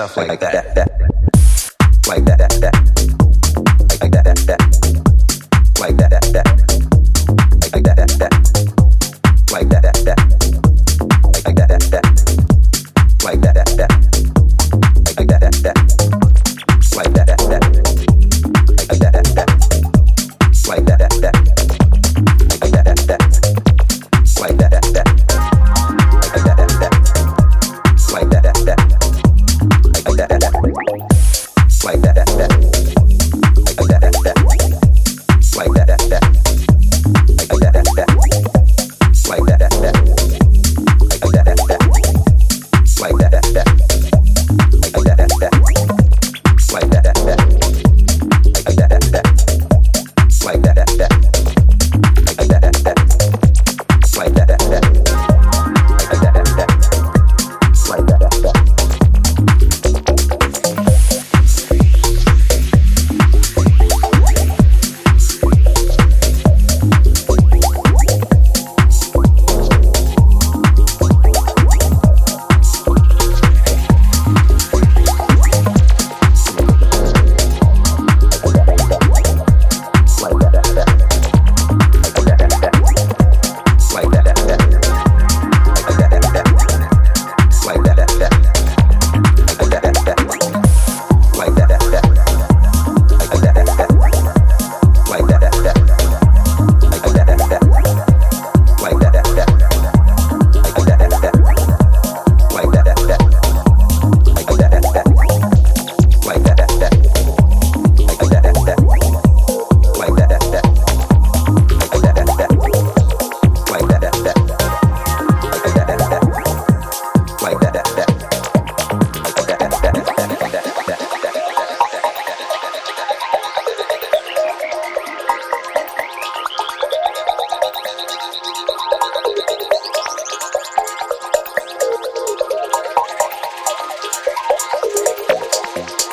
stuff like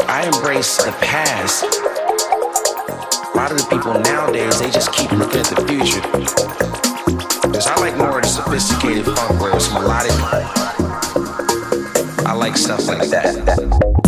I embrace the past. A lot of the people nowadays, they just keep looking at the future. Because I like more of the sophisticated funk where it's melodic. I like stuff like that.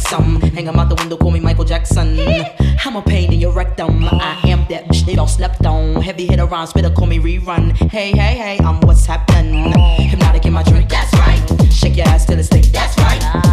some. Hang 'em out the window, call me Michael Jackson. I'm a pain in your rectum. I am that bitch they all slept on. Heavy hitter around, spit call me rerun. Hey, hey, hey, I'm what's happening. Hpnotiq in my drink, that's right. Shake your ass till it stink, that's right.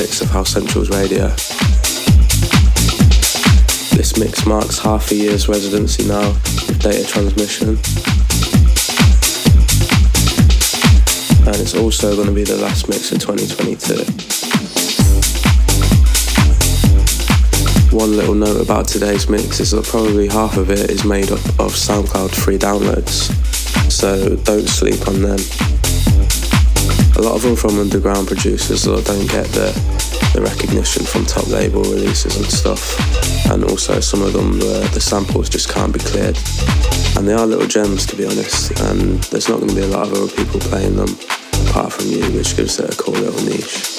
6 of House Central's Radio. This mix marks half a year's residency now of data transmission. And it's also going to be the last mix of 2022. One little note about today's mix is that probably half of it is made up of SoundCloud free downloads, so don't sleep on them. A lot of them from underground producers that don't get the, the recognition from top label releases and stuff. And also some of them, the, the samples just can't be cleared. And they are little gems, to be honest. And there's not going to be a lot of other people playing them apart from you, which gives it a cool little niche.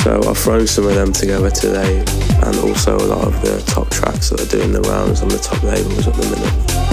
So I'll throw some of them together today and also a lot of the top tracks that are doing the rounds on the top labels at the minute.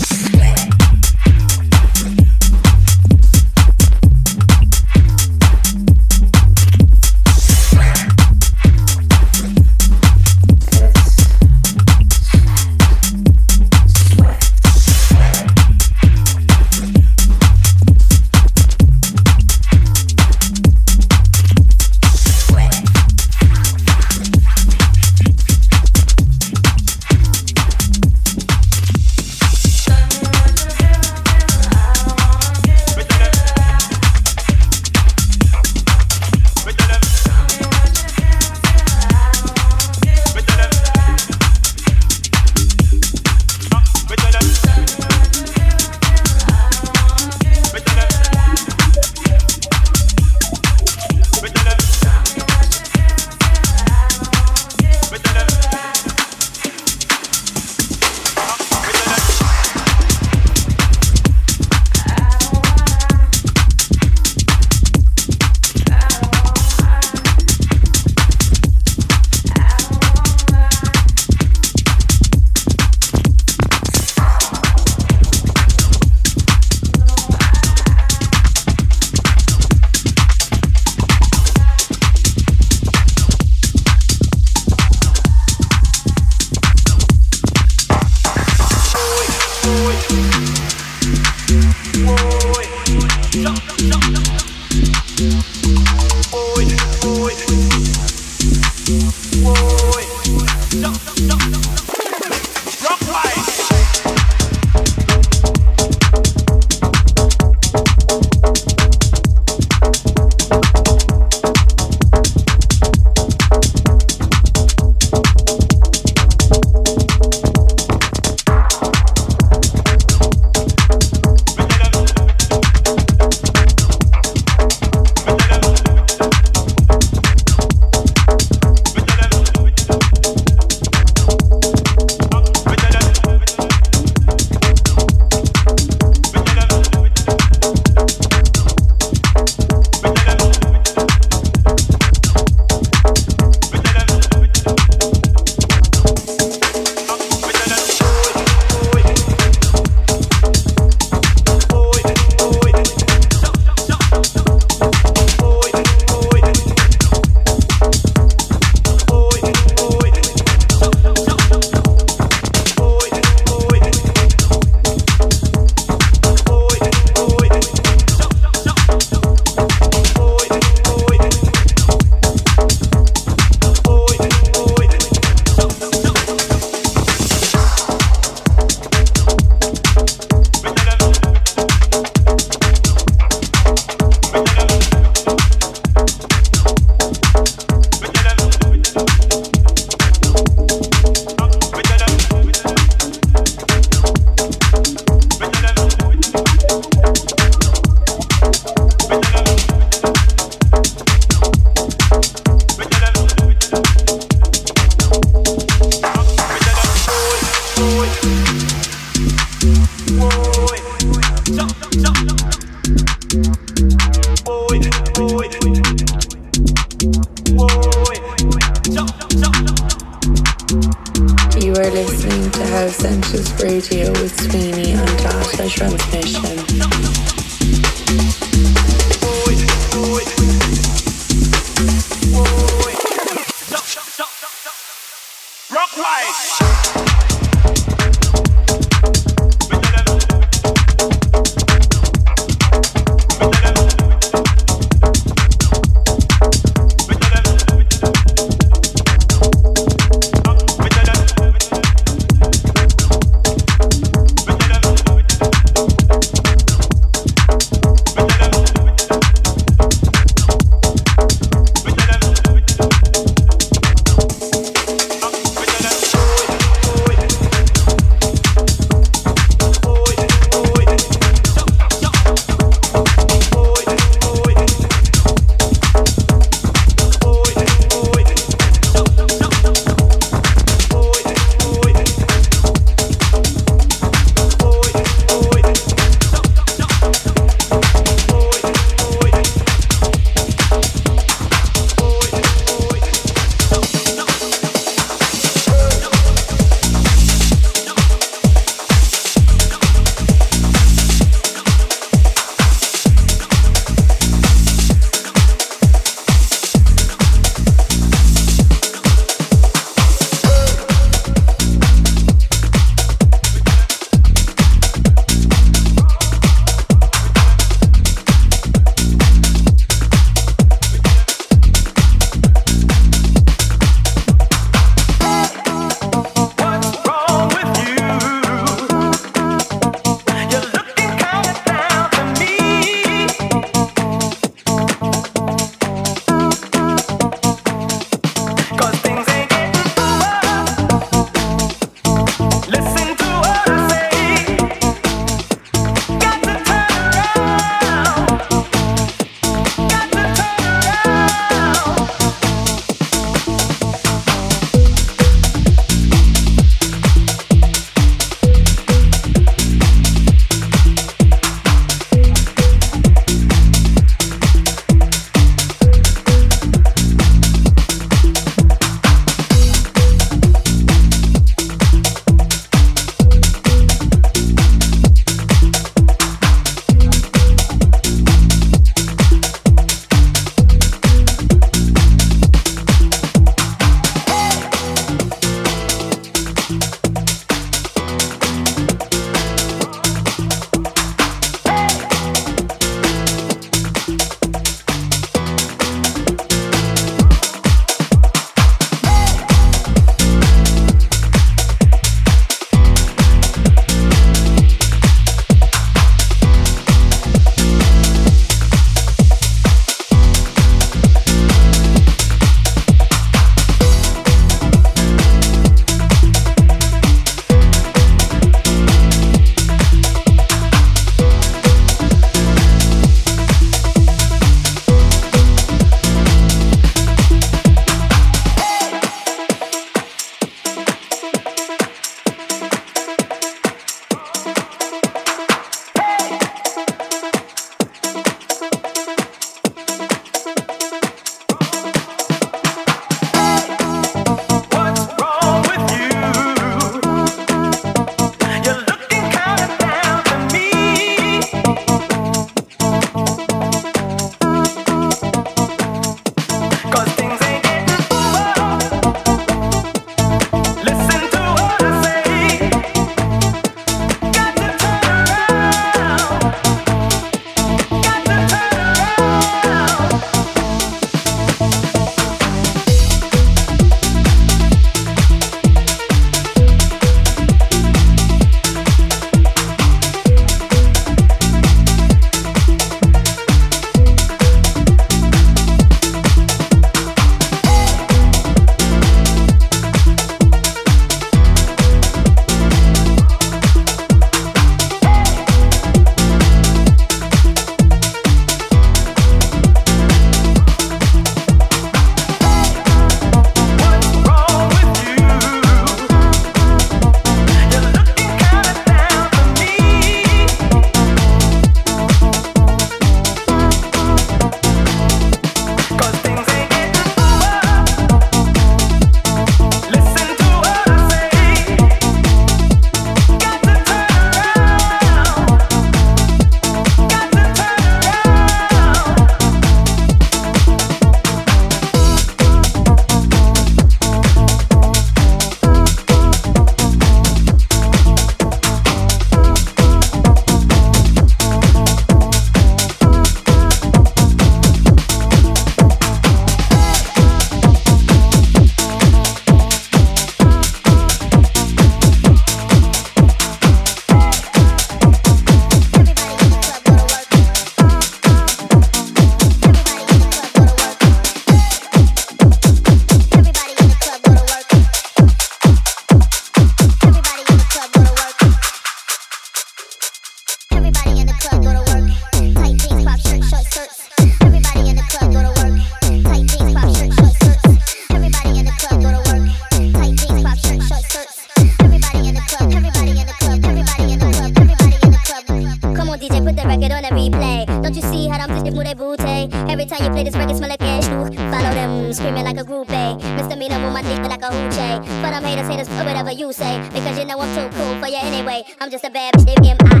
Latest records smell like cash new. Follow them, screaming like a groupie. Eh? Misdemeanor with my dick like a hoochie. Eh? But I'm haters, haters, or whatever you say. Because you know I'm too cool for you anyway. I'm just a bad bitch,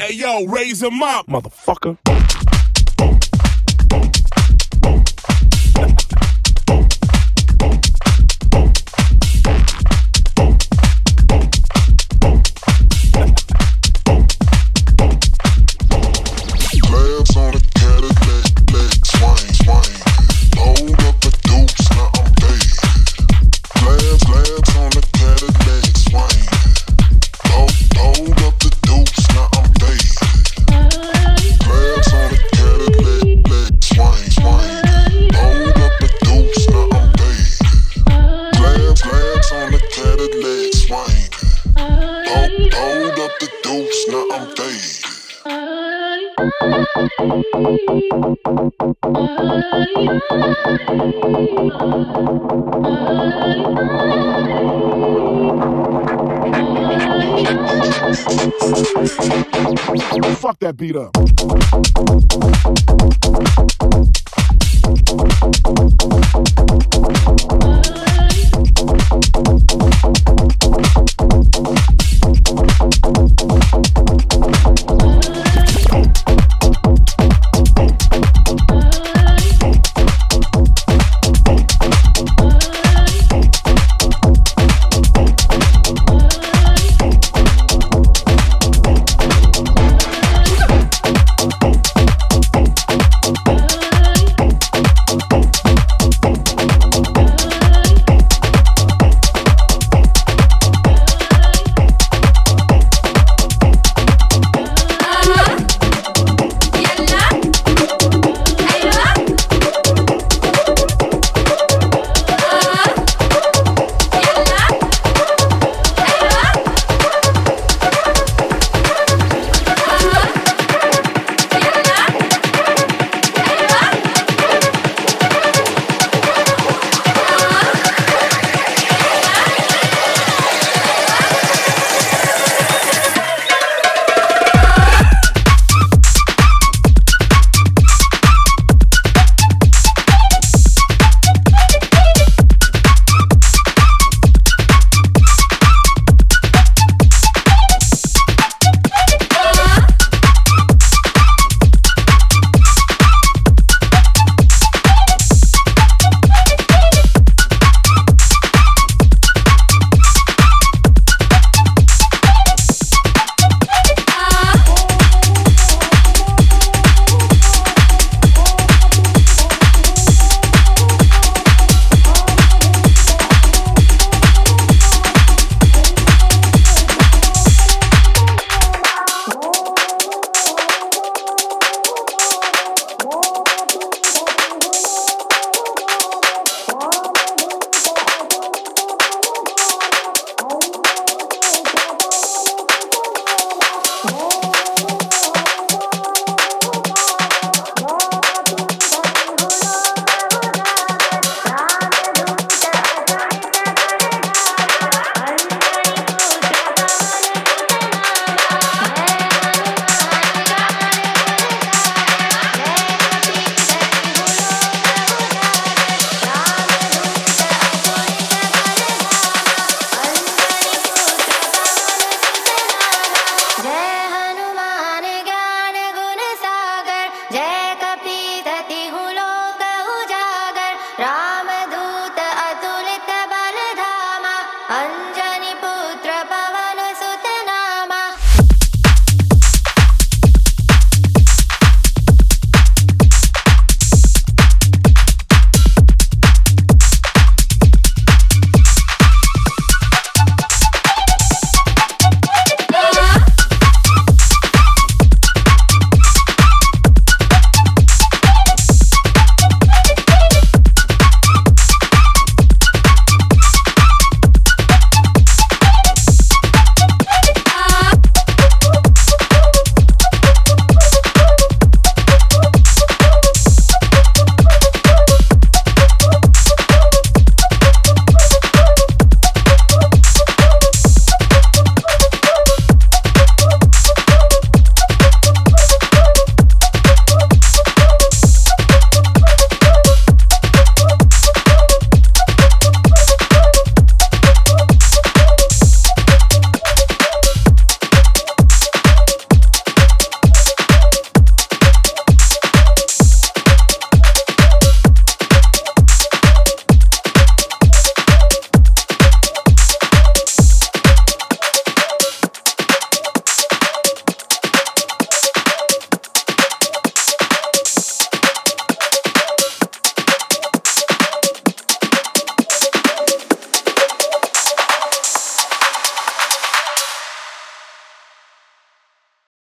Hey yo, raise him up, motherfucker. Fuck that beat up.